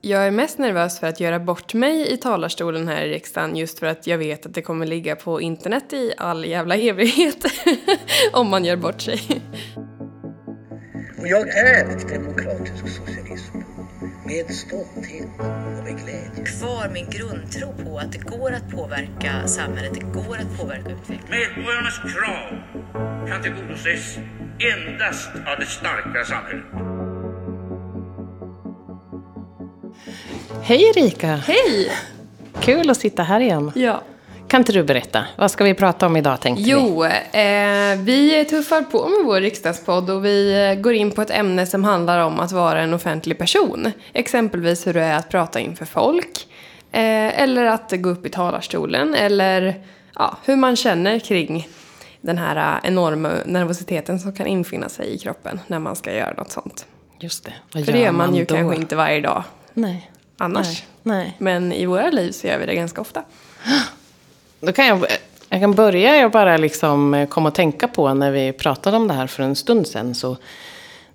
jag är mest nervös för att göra bort mig i talarstolen här i riksdagen just för att jag vet att det kommer ligga på internet i all jävla evighet om man gör bort sig. Och jag är demokratisk socialism med stolthet och med glädje. Kvar min grundtro på att det går att påverka samhället, det går att påverka utvecklingen. Medborgarnas krav kan tillgodoses endast av det starka samhället. Hej Erika! Hej! Kul att sitta här igen. Ja. Kan inte du berätta? Vad ska vi prata om idag tänkte vi? Jo, eh, vi tuffar på med vår riksdagspodd och vi eh, går in på ett ämne som handlar om att vara en offentlig person. Exempelvis hur det är att prata inför folk. Eh, eller att gå upp i talarstolen. Eller ja, hur man känner kring den här eh, enorma nervositeten som kan infinna sig i kroppen när man ska göra något sånt. Just det. Vad För det gör man ju då? kanske inte varje dag Nej. Annars. Nej. Nej. Men i våra liv så gör vi det ganska ofta. Då kan jag, jag kan börja jag bara liksom komma att tänka på när vi pratade om det här för en stund sedan. Så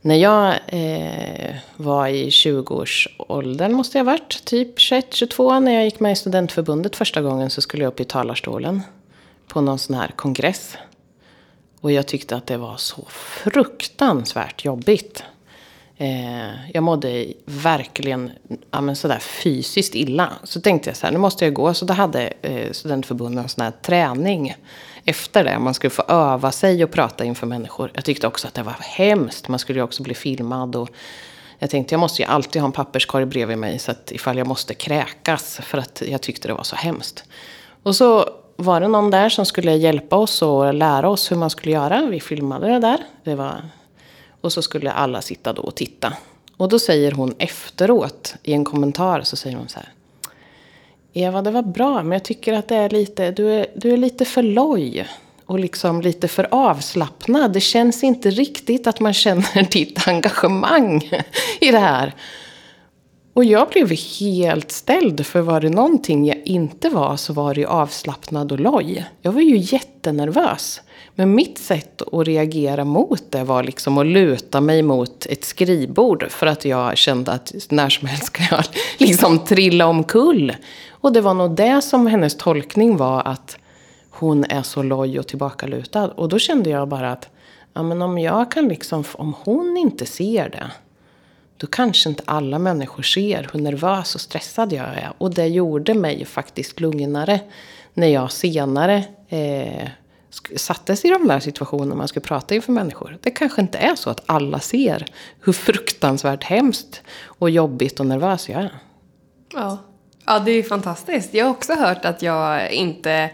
när jag eh, var i 20-årsåldern måste jag ha varit, typ 21-22, när jag gick med i studentförbundet första gången så skulle jag upp i talarstolen på någon sån här kongress. Och jag tyckte att det var så fruktansvärt jobbigt. Eh, jag mådde verkligen ja, men sådär fysiskt illa. Så tänkte jag så här, nu måste jag gå. Så då hade eh, studentförbundet en sån här träning efter det. Man skulle få öva sig och prata inför människor. Jag tyckte också att det var hemskt. Man skulle ju också bli filmad. Och jag tänkte jag måste ju alltid ha en papperskorg bredvid mig. Så att ifall jag måste kräkas. För att jag tyckte det var så hemskt. Och så var det någon där som skulle hjälpa oss och lära oss hur man skulle göra. Vi filmade det där. Det var och så skulle alla sitta då och titta. Och då säger hon efteråt i en kommentar så säger hon så här. Eva det var bra men jag tycker att det är lite, du är, du är lite för loj. Och liksom lite för avslappnad. Det känns inte riktigt att man känner ditt engagemang i det här. Och jag blev helt ställd, för var det någonting jag inte var så var det ju avslappnad och loj. Jag var ju jättenervös. Men mitt sätt att reagera mot det var liksom att luta mig mot ett skrivbord. För att jag kände att när som helst kan jag liksom trilla omkull. Och det var nog det som hennes tolkning var att hon är så loj och tillbakalutad. Och då kände jag bara att ja, men om jag kan liksom, om hon inte ser det då kanske inte alla människor ser hur nervös och stressad jag är. Och det gjorde mig faktiskt lugnare när jag senare eh, sattes i de där situationerna man skulle prata inför människor. Det kanske inte är så att alla ser hur fruktansvärt hemskt och jobbigt och nervös jag är. Ja. ja, det är fantastiskt. Jag har också hört att jag inte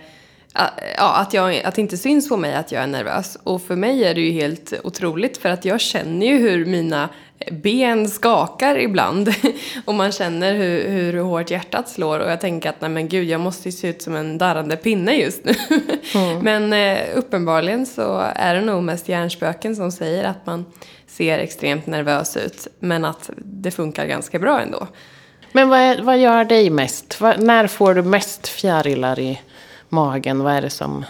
Ja, att, jag, att det inte syns på mig att jag är nervös. Och för mig är det ju helt otroligt för att jag känner ju hur mina ben skakar ibland. och man känner hur, hur hårt hjärtat slår och jag tänker att nej men gud jag måste ju se ut som en darrande pinne just nu. mm. Men eh, uppenbarligen så är det nog mest hjärnspöken som säger att man ser extremt nervös ut. Men att det funkar ganska bra ändå. Men vad, vad gör dig mest? Vad, när får du mest fjärilar i magen? Vad är det som...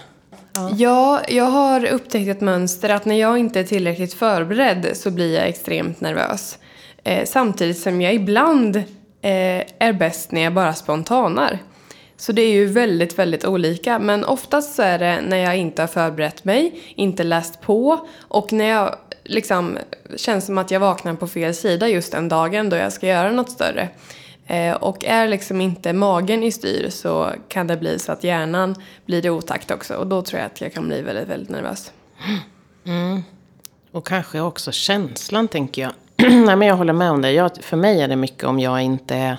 Ja. ja, jag har upptäckt ett mönster att när jag inte är tillräckligt förberedd så blir jag extremt nervös. Eh, samtidigt som jag ibland eh, är bäst när jag bara spontanar. Så det är ju väldigt, väldigt olika. Men oftast så är det när jag inte har förberett mig, inte läst på och när jag liksom känns som att jag vaknar på fel sida just den dagen då jag ska göra något större. Eh, och är liksom inte magen i styr så kan det bli så att hjärnan blir i otakt också. Och då tror jag att jag kan bli väldigt, väldigt nervös. Mm. Och kanske också känslan tänker jag. Nej men jag håller med om det. Jag, för mig är det mycket om jag inte är...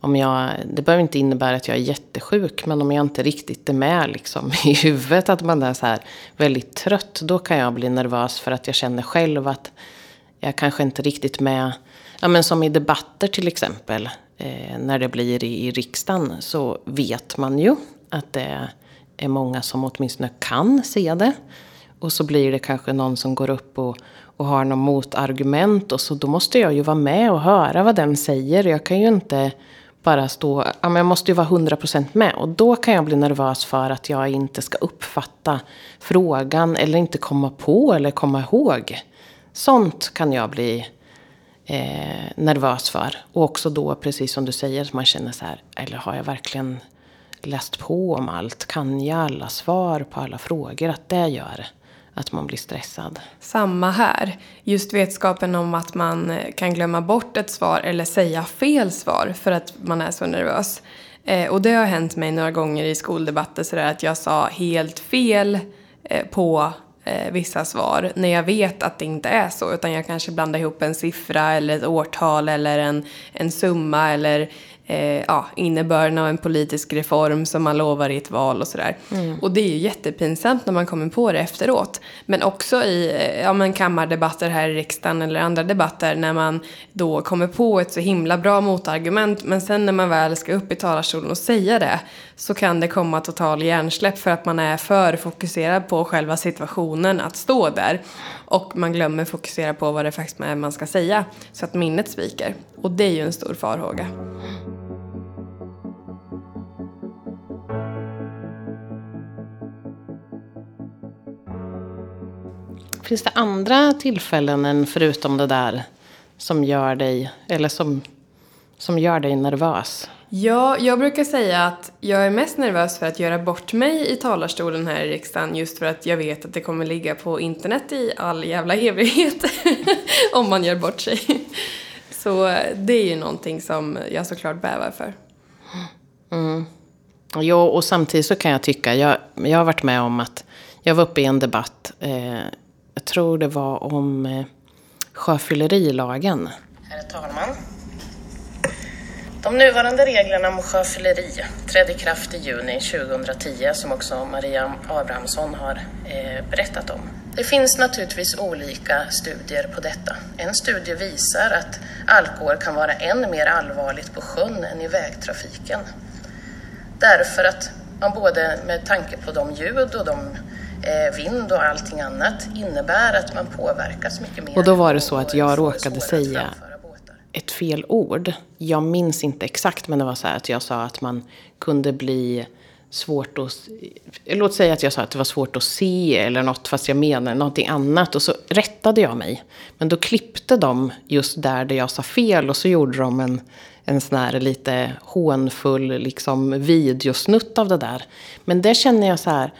Om jag, det behöver inte innebära att jag är jättesjuk. Men om jag inte riktigt är med liksom, i huvudet. Att man är så här väldigt trött. Då kan jag bli nervös för att jag känner själv att jag kanske inte riktigt med. Ja men som i debatter till exempel eh, när det blir i, i riksdagen så vet man ju att det är många som åtminstone kan se det. Och så blir det kanske någon som går upp och, och har något motargument. Och så då måste jag ju vara med och höra vad den säger. Jag kan ju inte bara stå... Ja, men jag måste ju vara 100% med. Och då kan jag bli nervös för att jag inte ska uppfatta frågan. Eller inte komma på eller komma ihåg. Sånt kan jag bli eh, nervös för. Och också då, precis som du säger, man känner så här, eller har jag verkligen läst på om allt? Kan jag alla svar på alla frågor? Att det gör att man blir stressad. Samma här. Just vetskapen om att man kan glömma bort ett svar eller säga fel svar för att man är så nervös. Eh, och det har hänt mig några gånger i skoldebatter sådär att jag sa helt fel eh, på eh, vissa svar när jag vet att det inte är så utan jag kanske blandar ihop en siffra eller ett årtal eller en, en summa eller eh, ja, innebörden av en politisk reform som man lovar i ett val och sådär. Mm. Och det är ju jättepinsamt när man kommer på det efteråt. Men också i eh, ja, men kammardebatter här i riksdagen eller andra debatter när man då kommer på ett så himla bra motargument men sen när man väl ska upp i talarstolen och säga det så kan det komma total hjärnsläpp för att man är för fokuserad på själva situationen att stå där. Och man glömmer fokusera på vad det faktiskt är man ska säga så att minnet sviker. Och det är ju en stor farhåga. Finns det andra tillfällen än förutom det där som gör dig, eller som, som gör dig nervös? Ja, jag brukar säga att jag är mest nervös för att göra bort mig i talarstolen här i riksdagen just för att jag vet att det kommer ligga på internet i all jävla evighet om man gör bort sig. Så det är ju någonting som jag såklart bävar för. Mm. Jo, och samtidigt så kan jag tycka, jag, jag har varit med om att jag var uppe i en debatt, eh, jag tror det var om eh, sjöfyllerilagen. Herr talman. De nuvarande reglerna om sjöfylleri trädde i kraft i juni 2010 som också Maria Abrahamsson har eh, berättat om. Det finns naturligtvis olika studier på detta. En studie visar att alkohol kan vara än mer allvarligt på sjön än i vägtrafiken. Därför att man både med tanke på de ljud och de vind och allting annat innebär att man påverkas mycket mer. Och då var det så att jag råkade säga ett fel ord. Jag minns inte exakt men det var så här att jag sa att man kunde bli svårt att... Låt säga att jag sa att det var svårt att se eller något fast jag menade någonting annat. Och så rättade jag mig. Men då klippte de just där, där jag sa fel och så gjorde de en, en sån här lite hånfull liksom, videosnutt av det där. Men det känner jag så här,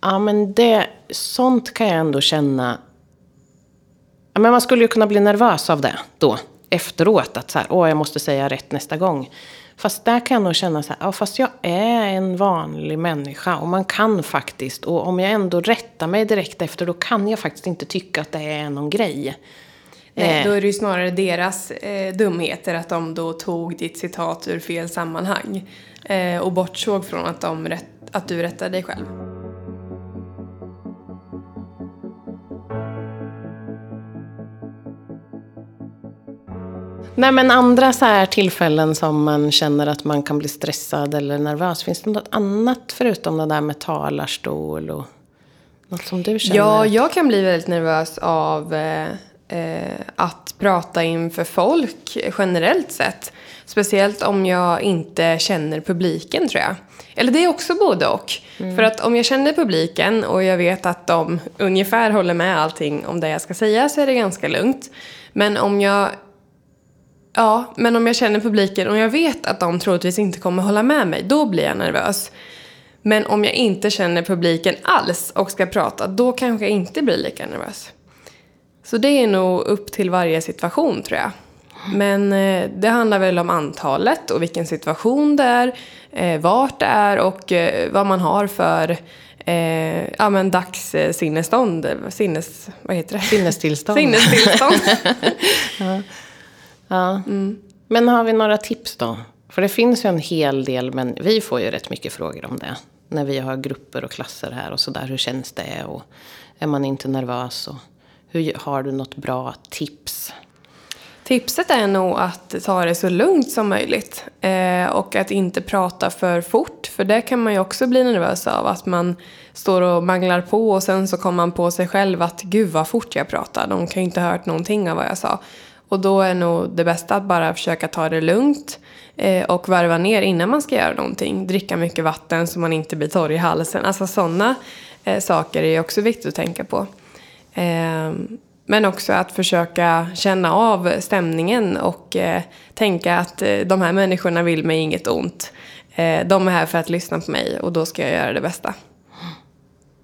ja men det, sånt kan jag ändå känna Ja, men man skulle ju kunna bli nervös av det då efteråt. Att så här, åh, jag måste säga rätt nästa gång. Fast där kan jag nog känna så här, ja, fast jag är en vanlig människa och man kan faktiskt. Och om jag ändå rättar mig direkt efter, då kan jag faktiskt inte tycka att det är någon grej. Nej, då är det ju snarare deras eh, dumheter att de då tog ditt citat ur fel sammanhang. Eh, och bortsåg från att, de rätt, att du rättade dig själv. Nej men andra så här tillfällen som man känner att man kan bli stressad eller nervös. Finns det något annat förutom det där med talarstol och något som du känner? Ja, jag kan bli väldigt nervös av eh, eh, att prata inför folk generellt sett. Speciellt om jag inte känner publiken tror jag. Eller det är också både och. Mm. För att om jag känner publiken och jag vet att de ungefär håller med allting om det jag ska säga så är det ganska lugnt. Men om jag Ja, men om jag känner publiken och jag vet att de troligtvis inte kommer hålla med mig, då blir jag nervös. Men om jag inte känner publiken alls och ska prata, då kanske jag inte blir lika nervös. Så det är nog upp till varje situation tror jag. Men eh, det handlar väl om antalet och vilken situation det är, eh, vart det är och eh, vad man har för eh, ja, men dagssinnesstånd. Sinnes, vad heter det? Sinnestillstånd. Sinnestillstånd. ja. Ja. Mm. Men har vi några tips då? För det finns ju en hel del, men vi får ju rätt mycket frågor om det. När vi har grupper och klasser här och sådär. Hur känns det? Och är man inte nervös? Och hur, har du något bra tips? Tipset är nog att ta det så lugnt som möjligt. Eh, och att inte prata för fort. För det kan man ju också bli nervös av. Att man står och manglar på och sen så kommer man på sig själv att gud vad fort jag pratar. De kan ju inte ha hört någonting av vad jag sa. Och då är nog det bästa att bara försöka ta det lugnt eh, och varva ner innan man ska göra någonting. Dricka mycket vatten så man inte blir torr i halsen. Alltså sådana eh, saker är också viktigt att tänka på. Eh, Men också att försöka känna av stämningen och eh, tänka att eh, de här människorna vill mig inget ont. Eh, de är här för att lyssna på mig och då ska jag göra det bästa.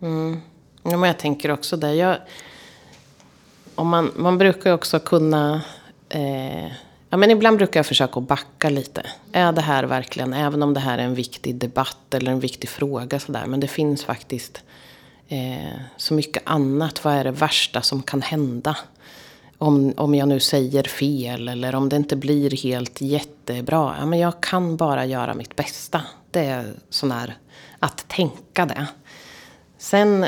Mm. Ja, men jag tänker också det. Jag, och man, man brukar ju också kunna... Eh, ja, men ibland brukar jag försöka att backa lite. Är det här verkligen, även om det här är en viktig debatt eller en viktig fråga sådär. Men det finns faktiskt eh, så mycket annat. Vad är det värsta som kan hända? Om, om jag nu säger fel eller om det inte blir helt jättebra. Ja, men jag kan bara göra mitt bästa. Det är sån här, att tänka det. Sen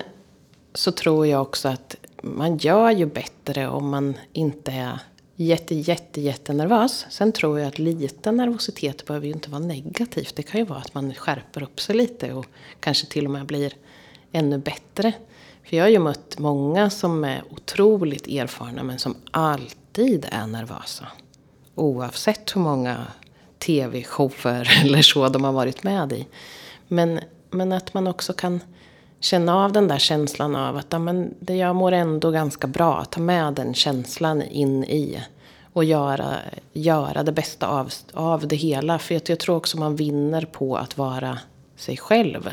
så tror jag också att man gör ju bättre om man inte är jätte, jätte, jättenervös. Sen tror jag att lite nervositet behöver ju inte vara negativt. Det kan ju vara att man skärper upp sig lite och kanske till och med blir ännu bättre. För jag har ju mött många som är otroligt erfarna men som alltid är nervösa. Oavsett hur många tv-shower eller så de har varit med i. Men, men att man också kan känna av den där känslan av att ja, men det, jag mår ändå ganska bra. Ta med den känslan in i och göra, göra det bästa av, av det hela. För jag, jag tror också man vinner på att vara sig själv.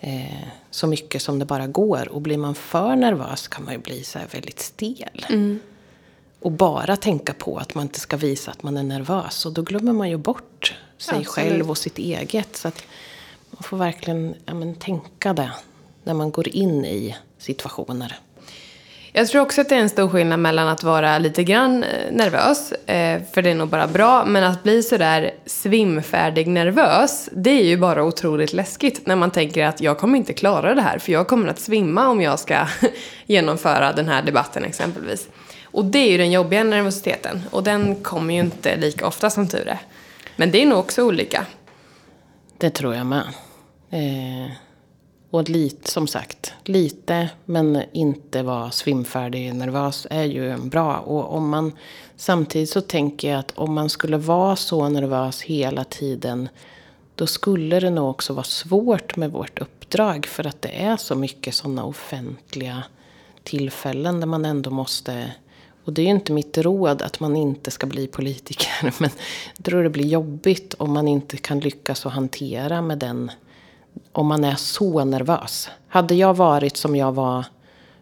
Eh, så mycket som det bara går. Och blir man för nervös kan man ju bli så väldigt stel. Mm. Och bara tänka på att man inte ska visa att man är nervös. Och då glömmer man ju bort sig Absolut. själv och sitt eget. Så att man får verkligen ja, men, tänka det när man går in i situationer. Jag tror också att det är en stor skillnad mellan att vara lite grann eh, nervös, eh, för det är nog bara bra, men att bli sådär svimfärdig nervös, det är ju bara otroligt läskigt när man tänker att jag kommer inte klara det här, för jag kommer att svimma om jag ska genomföra den här debatten exempelvis. Och det är ju den jobbiga nervositeten, och den kommer ju inte lika ofta som tur är. Men det är nog också olika. Det tror jag med. Eh, och lite, som sagt, lite men inte vara svimfärdig nervös är ju bra. Och om man, samtidigt så tänker jag att om man skulle vara så nervös hela tiden då skulle det nog också vara svårt med vårt uppdrag. För att det är så mycket sådana offentliga tillfällen där man ändå måste och det är ju inte mitt råd att man inte ska bli politiker. Men jag tror det blir jobbigt om man inte kan lyckas att hantera med den om man är så nervös. Hade jag varit som jag var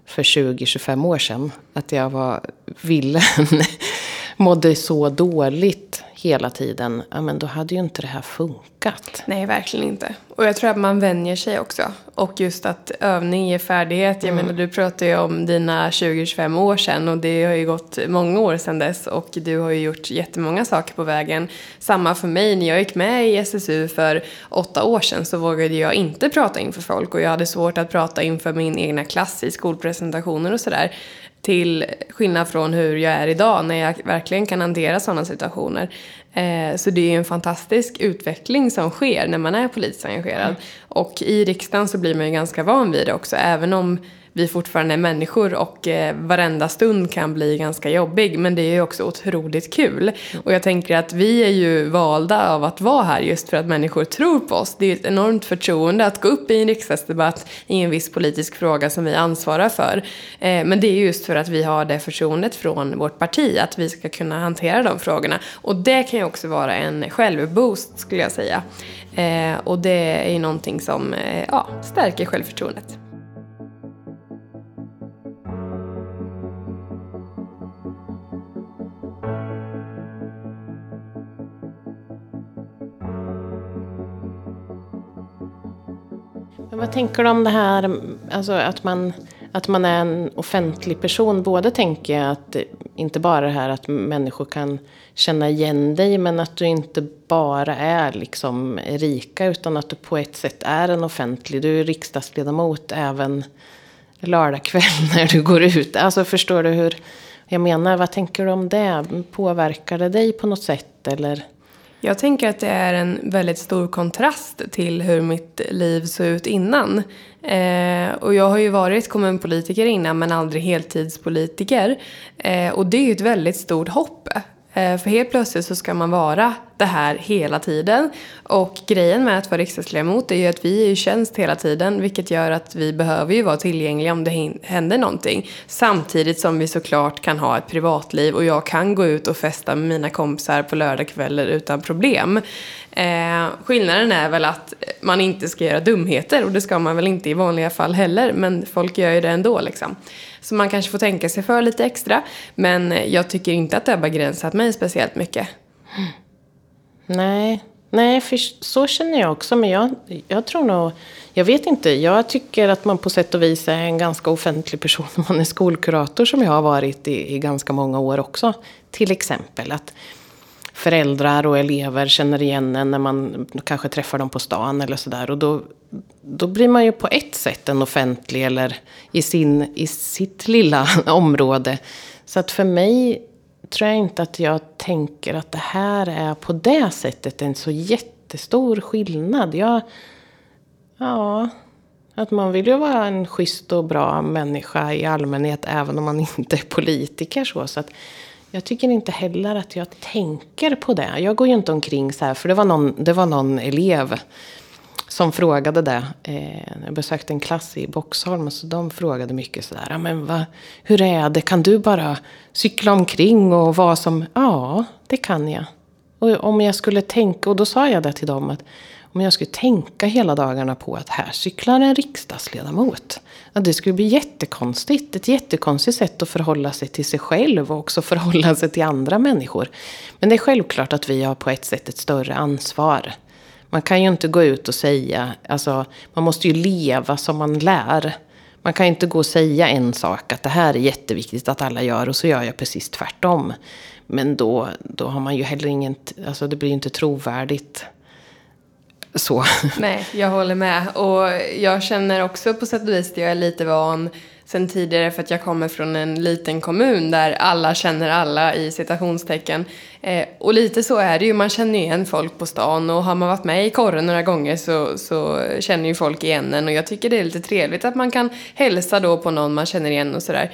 för 20-25 år sedan, att jag var villen, mådde så dåligt hela tiden, ja men då hade ju inte det här funkat. Nej, verkligen inte. Och jag tror att man vänjer sig också. Och just att övning ger färdighet. Jag mm. menar, du pratar ju om dina 20-25 år sedan och det har ju gått många år sedan dess och du har ju gjort jättemånga saker på vägen. Samma för mig, när jag gick med i SSU för åtta år sedan så vågade jag inte prata inför folk och jag hade svårt att prata inför min egna klass i skolpresentationer och sådär. Till skillnad från hur jag är idag när jag verkligen kan hantera sådana situationer. Eh, så det är ju en fantastisk utveckling som sker när man är politiskt engagerad. Mm. Och i riksdagen så blir man ju ganska van vid det också, även om vi fortfarande är människor och eh, varenda stund kan bli ganska jobbig. Men det är ju också otroligt kul. Och jag tänker att vi är ju valda av att vara här just för att människor tror på oss. Det är ett enormt förtroende att gå upp i en riksdagsdebatt i en viss politisk fråga som vi ansvarar för. Eh, men det är just för att vi har det förtroendet från vårt parti att vi ska kunna hantera de frågorna. Och det kan ju också vara en självboost skulle jag säga. Eh, och det är ju någonting som eh, ja, stärker självförtroendet. Vad tänker du om det här alltså att, man, att man är en offentlig person? Både tänker jag att inte bara det här att människor kan känna igen dig men att du inte bara är liksom rika utan att du på ett sätt är en offentlig. Du är riksdagsledamot även lördag kväll när du går ut. Alltså förstår du hur jag menar? Vad tänker du om det? Påverkar det dig på något sätt eller? Jag tänker att det är en väldigt stor kontrast till hur mitt liv såg ut innan. Eh, och jag har ju varit kommunpolitiker innan men aldrig heltidspolitiker. Eh, och det är ju ett väldigt stort hopp. Eh, för helt plötsligt så ska man vara det här hela tiden. Och grejen med att vara riksdagsledamot är ju att vi är i tjänst hela tiden. Vilket gör att vi behöver ju vara tillgängliga om det händer någonting. Samtidigt som vi såklart kan ha ett privatliv och jag kan gå ut och festa med mina kompisar på lördagskvällar utan problem. Eh, skillnaden är väl att man inte ska göra dumheter och det ska man väl inte i vanliga fall heller. Men folk gör ju det ändå liksom. Så man kanske får tänka sig för lite extra. Men jag tycker inte att det har begränsat mig speciellt mycket. Nej, Nej för så känner jag också. Men jag, jag tror nog... Jag vet inte. Jag tycker att man på sätt och vis är en ganska offentlig person om man är skolkurator som jag har varit i, i ganska många år också. Till exempel att föräldrar och elever känner igen en när man kanske träffar dem på stan eller sådär. Och då, då blir man ju på ett sätt en offentlig eller i, sin, i sitt lilla område. Så att för mig tror jag inte att jag tänker att det här är på det sättet en så jättestor skillnad. Jag, ja, att man vill ju vara en schysst och bra människa i allmänhet även om man inte är politiker. Så, så att jag tycker inte heller att jag tänker på det. Jag går ju inte omkring så här, för det var någon, det var någon elev som frågade det. Eh, jag besökte en klass i Boxholm så de frågade mycket sådär. Men va, hur är det? Kan du bara cykla omkring och vara som... Ja, det kan jag. Och om jag skulle tänka, och då sa jag det till dem att om jag skulle tänka hela dagarna på att här cyklar en riksdagsledamot. Att det skulle bli jättekonstigt. Ett jättekonstigt sätt att förhålla sig till sig själv och också förhålla sig till andra människor. Men det är självklart att vi har på ett sätt ett större ansvar. Man kan ju inte gå ut och säga, alltså man måste ju leva som man lär. Man kan ju inte gå och säga en sak, att det här är jätteviktigt att alla gör och så gör jag precis tvärtom. Men då, då har man ju heller inget, alltså det blir ju inte trovärdigt. Så. Nej, jag håller med. Och jag känner också på sätt och vis att jag är lite van sen tidigare för att jag kommer från en liten kommun där alla känner alla i citationstecken. Eh, och lite så är det ju, man känner ju igen folk på stan och har man varit med i korren några gånger så, så känner ju folk igen en och jag tycker det är lite trevligt att man kan hälsa då på någon man känner igen och sådär.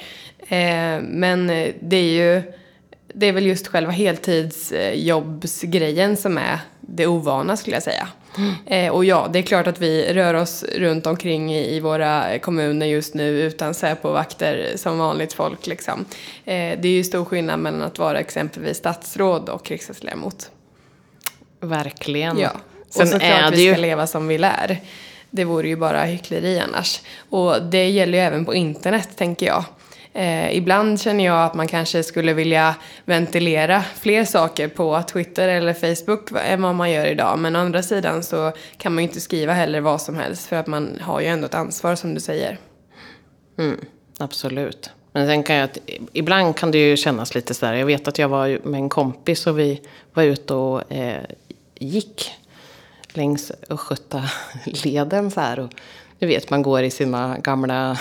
Eh, men eh, det är ju, det är väl just själva heltidsjobbsgrejen eh, som är det ovana skulle jag säga. Eh, och ja, det är klart att vi rör oss runt omkring i, i våra kommuner just nu utan Säpo-vakter som vanligt folk. Liksom. Eh, det är ju stor skillnad mellan att vara exempelvis statsråd och riksdagsledamot. Verkligen. Ja, och Sen såklart är det vi ska ju... leva som vi lär. Det vore ju bara hyckleri annars. Och det gäller ju även på internet, tänker jag. Eh, ibland känner jag att man kanske skulle vilja ventilera fler saker på Twitter eller Facebook än vad man gör idag. Men å andra sidan så kan man ju inte skriva heller vad som helst för att man har ju ändå ett ansvar som du säger. Mm, absolut. Men sen kan jag, ibland kan det ju kännas lite sådär. Jag vet att jag var med en kompis och vi var ute och eh, gick längs Östgötaleden så här. Och du vet, man går i sina gamla...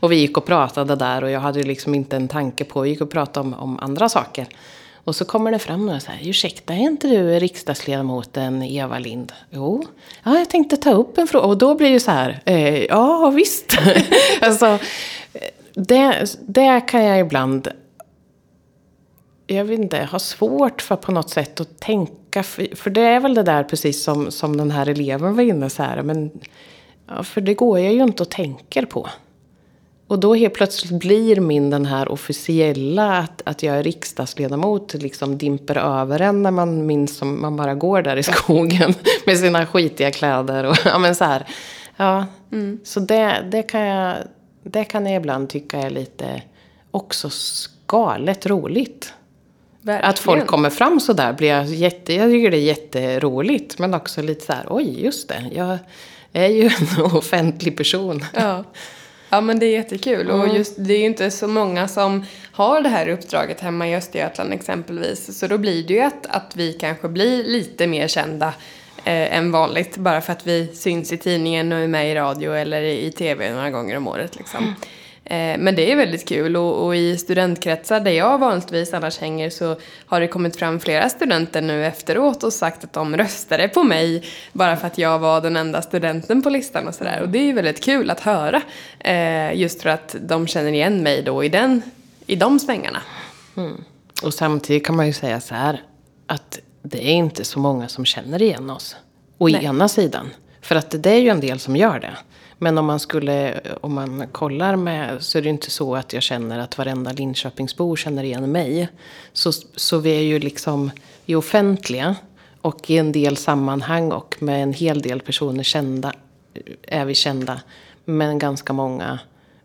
och vi gick och pratade där och jag hade liksom inte en tanke på... Vi gick och pratade om, om andra saker. Och så kommer det fram några så här, ursäkta, är inte du riksdagsledamoten Eva Lind? Jo, ja, jag tänkte ta upp en fråga. Och då blir det så här, eh, ja visst. alltså, det, det kan jag ibland, jag vet inte, ha svårt för på något sätt att tänka. För, för det är väl det där precis som, som den här eleven var inne så här, men Ja, för det går jag ju inte och tänker på. Och då helt plötsligt blir min den här officiella, att, att jag är riksdagsledamot, liksom dimper över en när man minns som man bara går där i skogen med sina skitiga kläder. Och, ja, men så här. Ja, mm. Så det, det, kan jag, det kan jag ibland tycka är lite också skalet roligt. Verkligen. Att folk kommer fram så där blir jag jätte, jag tycker det är jätteroligt. Men också lite så här, oj just det. Jag, är ju en offentlig person. Ja. Ja men det är jättekul mm. och just det är ju inte så många som har det här uppdraget hemma i Östergötland exempelvis. Så då blir det ju att, att vi kanske blir lite mer kända eh, än vanligt bara för att vi syns i tidningen och är med i radio eller i tv några gånger om året liksom. Mm. Eh, men det är väldigt kul och, och, i studentkretsar där jag vanligtvis annars hänger så har det kommit fram flera studenter nu efteråt och sagt att de röstade på mig bara för att jag var den enda studenten på listan och sådär. Och det är väldigt kul att höra. Eh, just för att de känner igen mig då i, den, i de svängarna. Mm. Och samtidigt kan man ju säga så här att det är inte så många som känner igen oss. Å ena sidan. För att det är ju en del som gör det. Men om man skulle, om man kollar med, så är det inte så att jag känner att varenda Linköpingsbo känner igen mig. Så, så vi är ju liksom, är offentliga. Och i en del sammanhang och med en hel del personer kända, är vi kända. Men ganska många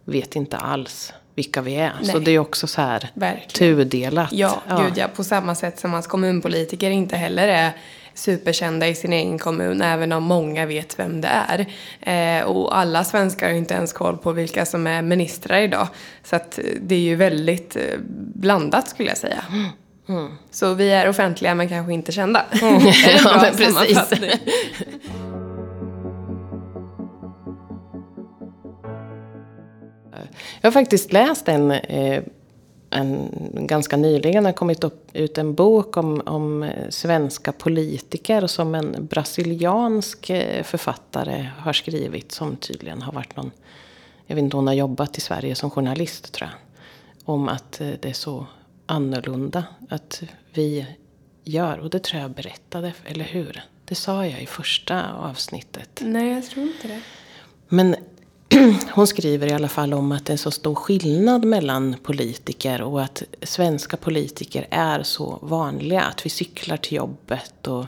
vet inte alls vilka vi är. Så Nej. det är också så här Verkligen. tudelat. Ja, gud ja. På samma sätt som att kommunpolitiker inte heller är superkända i sin egen kommun, även om många vet vem det är. Eh, och alla svenskar har inte ens koll på vilka som är ministrar idag. Så att eh, det är ju väldigt eh, blandat skulle jag säga. Så vi är offentliga men kanske inte kända. Mm. Ja, men precis. Jag har faktiskt läst en, eh, en ganska nyligen har kommit upp, ut en bok om, om svenska politiker som en brasiliansk eh, författare har skrivit som tydligen har varit någon, jag vet inte, hon har jobbat i Sverige som journalist tror jag. Om att eh, det är så annorlunda att vi gör, och det tror jag berättade, eller hur? Det sa jag i första avsnittet. Nej, jag tror inte det. Men hon skriver i alla fall om att det är så stor skillnad mellan politiker och att svenska politiker är så vanliga. Att vi cyklar till jobbet och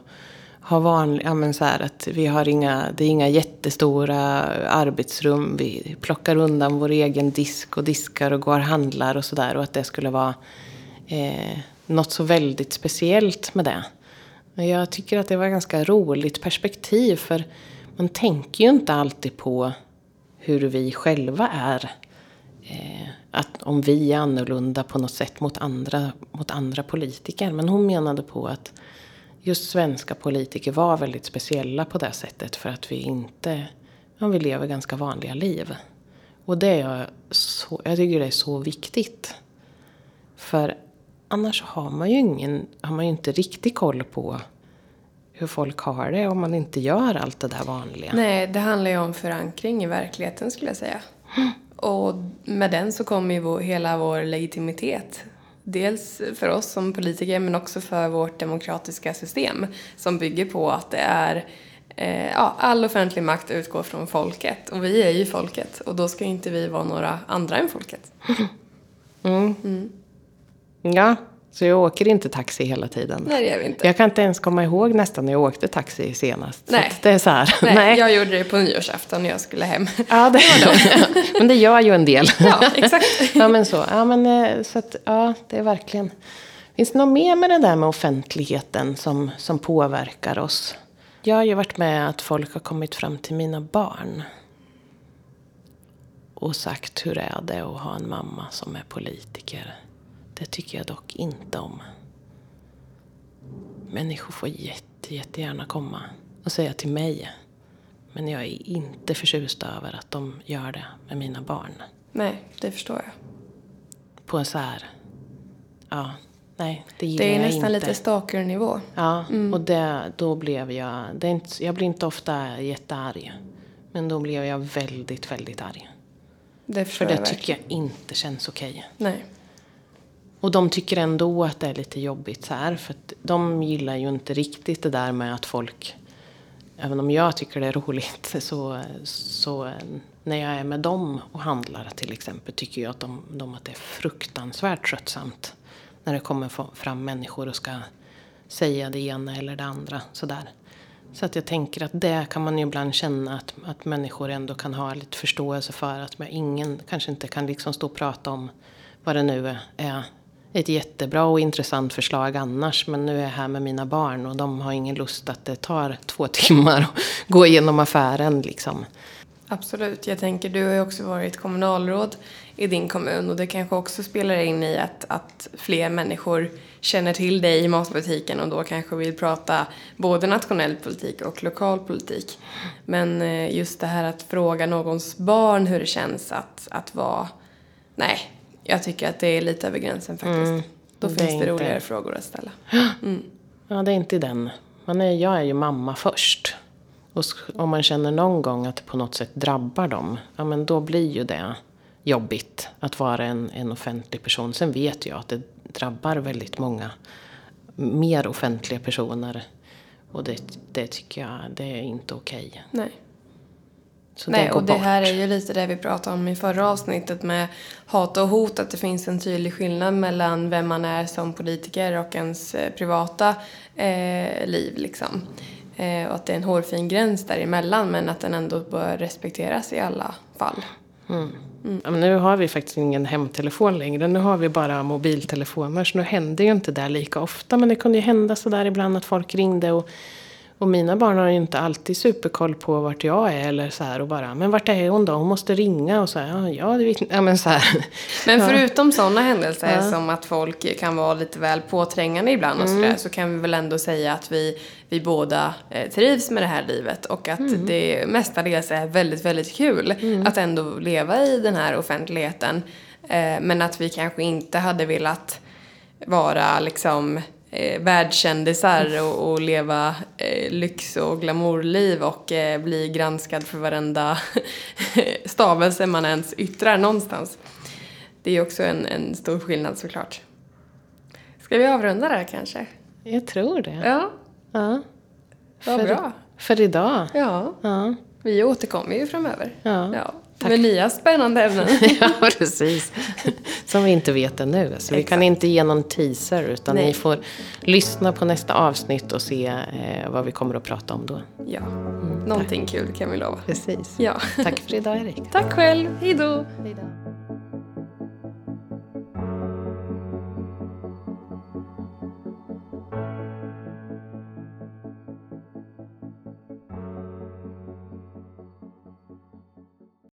har vanliga, ja men så här att vi har inga, det är inga jättestora arbetsrum. Vi plockar undan vår egen disk och diskar och går och handlar och sådär. Och att det skulle vara eh, något så väldigt speciellt med det. Men jag tycker att det var ett ganska roligt perspektiv för man tänker ju inte alltid på hur vi själva är. Eh, att om vi är annorlunda på något sätt mot andra, mot andra politiker. Men hon menade på att just svenska politiker var väldigt speciella på det sättet för att vi inte, ja, vi lever ganska vanliga liv. Och det är jag, så, jag tycker det är så viktigt. För annars har man ju ingen, har man ju inte riktig koll på hur folk har det om man inte gör allt det där vanliga. Nej, det handlar ju om förankring i verkligheten skulle jag säga. Och med den så kommer ju vår, hela vår legitimitet. Dels för oss som politiker men också för vårt demokratiska system som bygger på att det är eh, ja, all offentlig makt utgår från folket och vi är ju folket och då ska inte vi vara några andra än folket. Ja, så jag åker inte taxi hela tiden. Nej, det gör vi inte. Jag kan inte ens komma ihåg nästan när jag åkte taxi senast. Nej. det är så här. Nej, jag gjorde det på nyårsafton när jag skulle hem. Ja, det Men det gör ju en del. Ja, exakt. ja, men så. Ja, men eh, så att, ja, det är verkligen... Finns det något mer med det där med offentligheten som, som påverkar oss? Jag har ju varit med att folk har kommit fram till mina barn. Och sagt hur är det att ha en mamma som är politiker. Det tycker jag dock inte om. Människor får jätte, jättegärna komma och säga till mig. Men jag är inte förtjust över att de gör det med mina barn. Nej, det förstår jag. På en så här... Ja, nej, det gillar Det är jag nästan inte. lite stalker-nivå. Ja, och det, då blev jag... Det är inte, jag blir inte ofta jättearg. Men då blev jag väldigt, väldigt arg. Det För det jag tycker jag inte känns okej. Nej. Och de tycker ändå att det är lite jobbigt så här. För att de gillar ju inte riktigt det där med att folk... Även om jag tycker det är roligt så, så när jag är med dem och handlar till exempel tycker jag att de, de att det är fruktansvärt tröttsamt. När det kommer fram människor och ska säga det ena eller det andra. Sådär. Så att jag tänker att det kan man ju ibland känna att, att människor ändå kan ha lite förståelse för. Att ingen kanske inte kan liksom stå och prata om vad det nu är. Ett jättebra och intressant förslag annars. Men nu är jag här med mina barn och de har ingen lust att det tar två timmar att gå igenom affären liksom. Absolut. Jag tänker, du har ju också varit kommunalråd i din kommun och det kanske också spelar in i att, att fler människor känner till dig i matbutiken och då kanske vill prata både nationell politik och lokal politik. Men eh, just det här att fråga någons barn hur det känns att, att vara... Nej, jag tycker att det är lite över gränsen faktiskt. Då det finns det inte- roligare frågor att ställa. Ja, det är inte den. Man är, jag är ju mamma först. Och om man känner någon gång att det på något sätt drabbar dem, ja men då blir ju det jobbigt att vara en, en offentlig person. Sen vet jag att det drabbar väldigt många mer offentliga personer. Och det, det tycker jag, det är inte okej. Nej. Så Nej, och det bort. här är ju lite det vi pratade om i förra avsnittet med hat och hot. Att det finns en tydlig skillnad mellan vem man är som politiker och ens eh, privata eh, liv. Liksom. Eh, och att det är en hårfin gräns däremellan men att den ändå bör respekteras i alla fall. Ja, men nu har vi faktiskt ingen hemtelefon längre. Nu har vi bara mobiltelefoner. Så nu händer ju inte det lika ofta. Men det kunde ju hända sådär ibland att folk ringde. Och, och mina barn har ju inte alltid superkoll på vart jag är. Eller så här, och bara, men vart är hon då? Hon måste ringa. Och så här, ja, ja, det vet ja, men så här. Men förutom sådana händelser Ja. som att folk kan vara lite väl påträngande ibland och Mm. sådär så kan vi väl ändå säga att vi, vi båda eh, trivs med det här livet och att Mm. det mestadels är väldigt, väldigt kul att ändå leva i den här offentligheten. Eh, men att vi kanske inte hade velat vara liksom eh, världskändisar och, och leva eh, lyx och glamourliv och eh, bli granskad för varenda stavelse man ens yttrar någonstans. Det är också en, en stor skillnad såklart. Ska vi avrunda där kanske? Jag tror det. Ja, Ja. vad för, bra. För idag. Ja, Ja. vi återkommer ju framöver. Ja. Tack. Med nya spännande ämnen. ja, precis. Som vi inte vet ännu. Så vi kan Exakt. inte ge någon teaser. Utan Nej. ni får lyssna på nästa avsnitt och se eh, vad vi kommer att prata om då. ja, någonting kul kan vi lova. Precis. Ja. Tack för idag Erik. Tack själv! Hej då.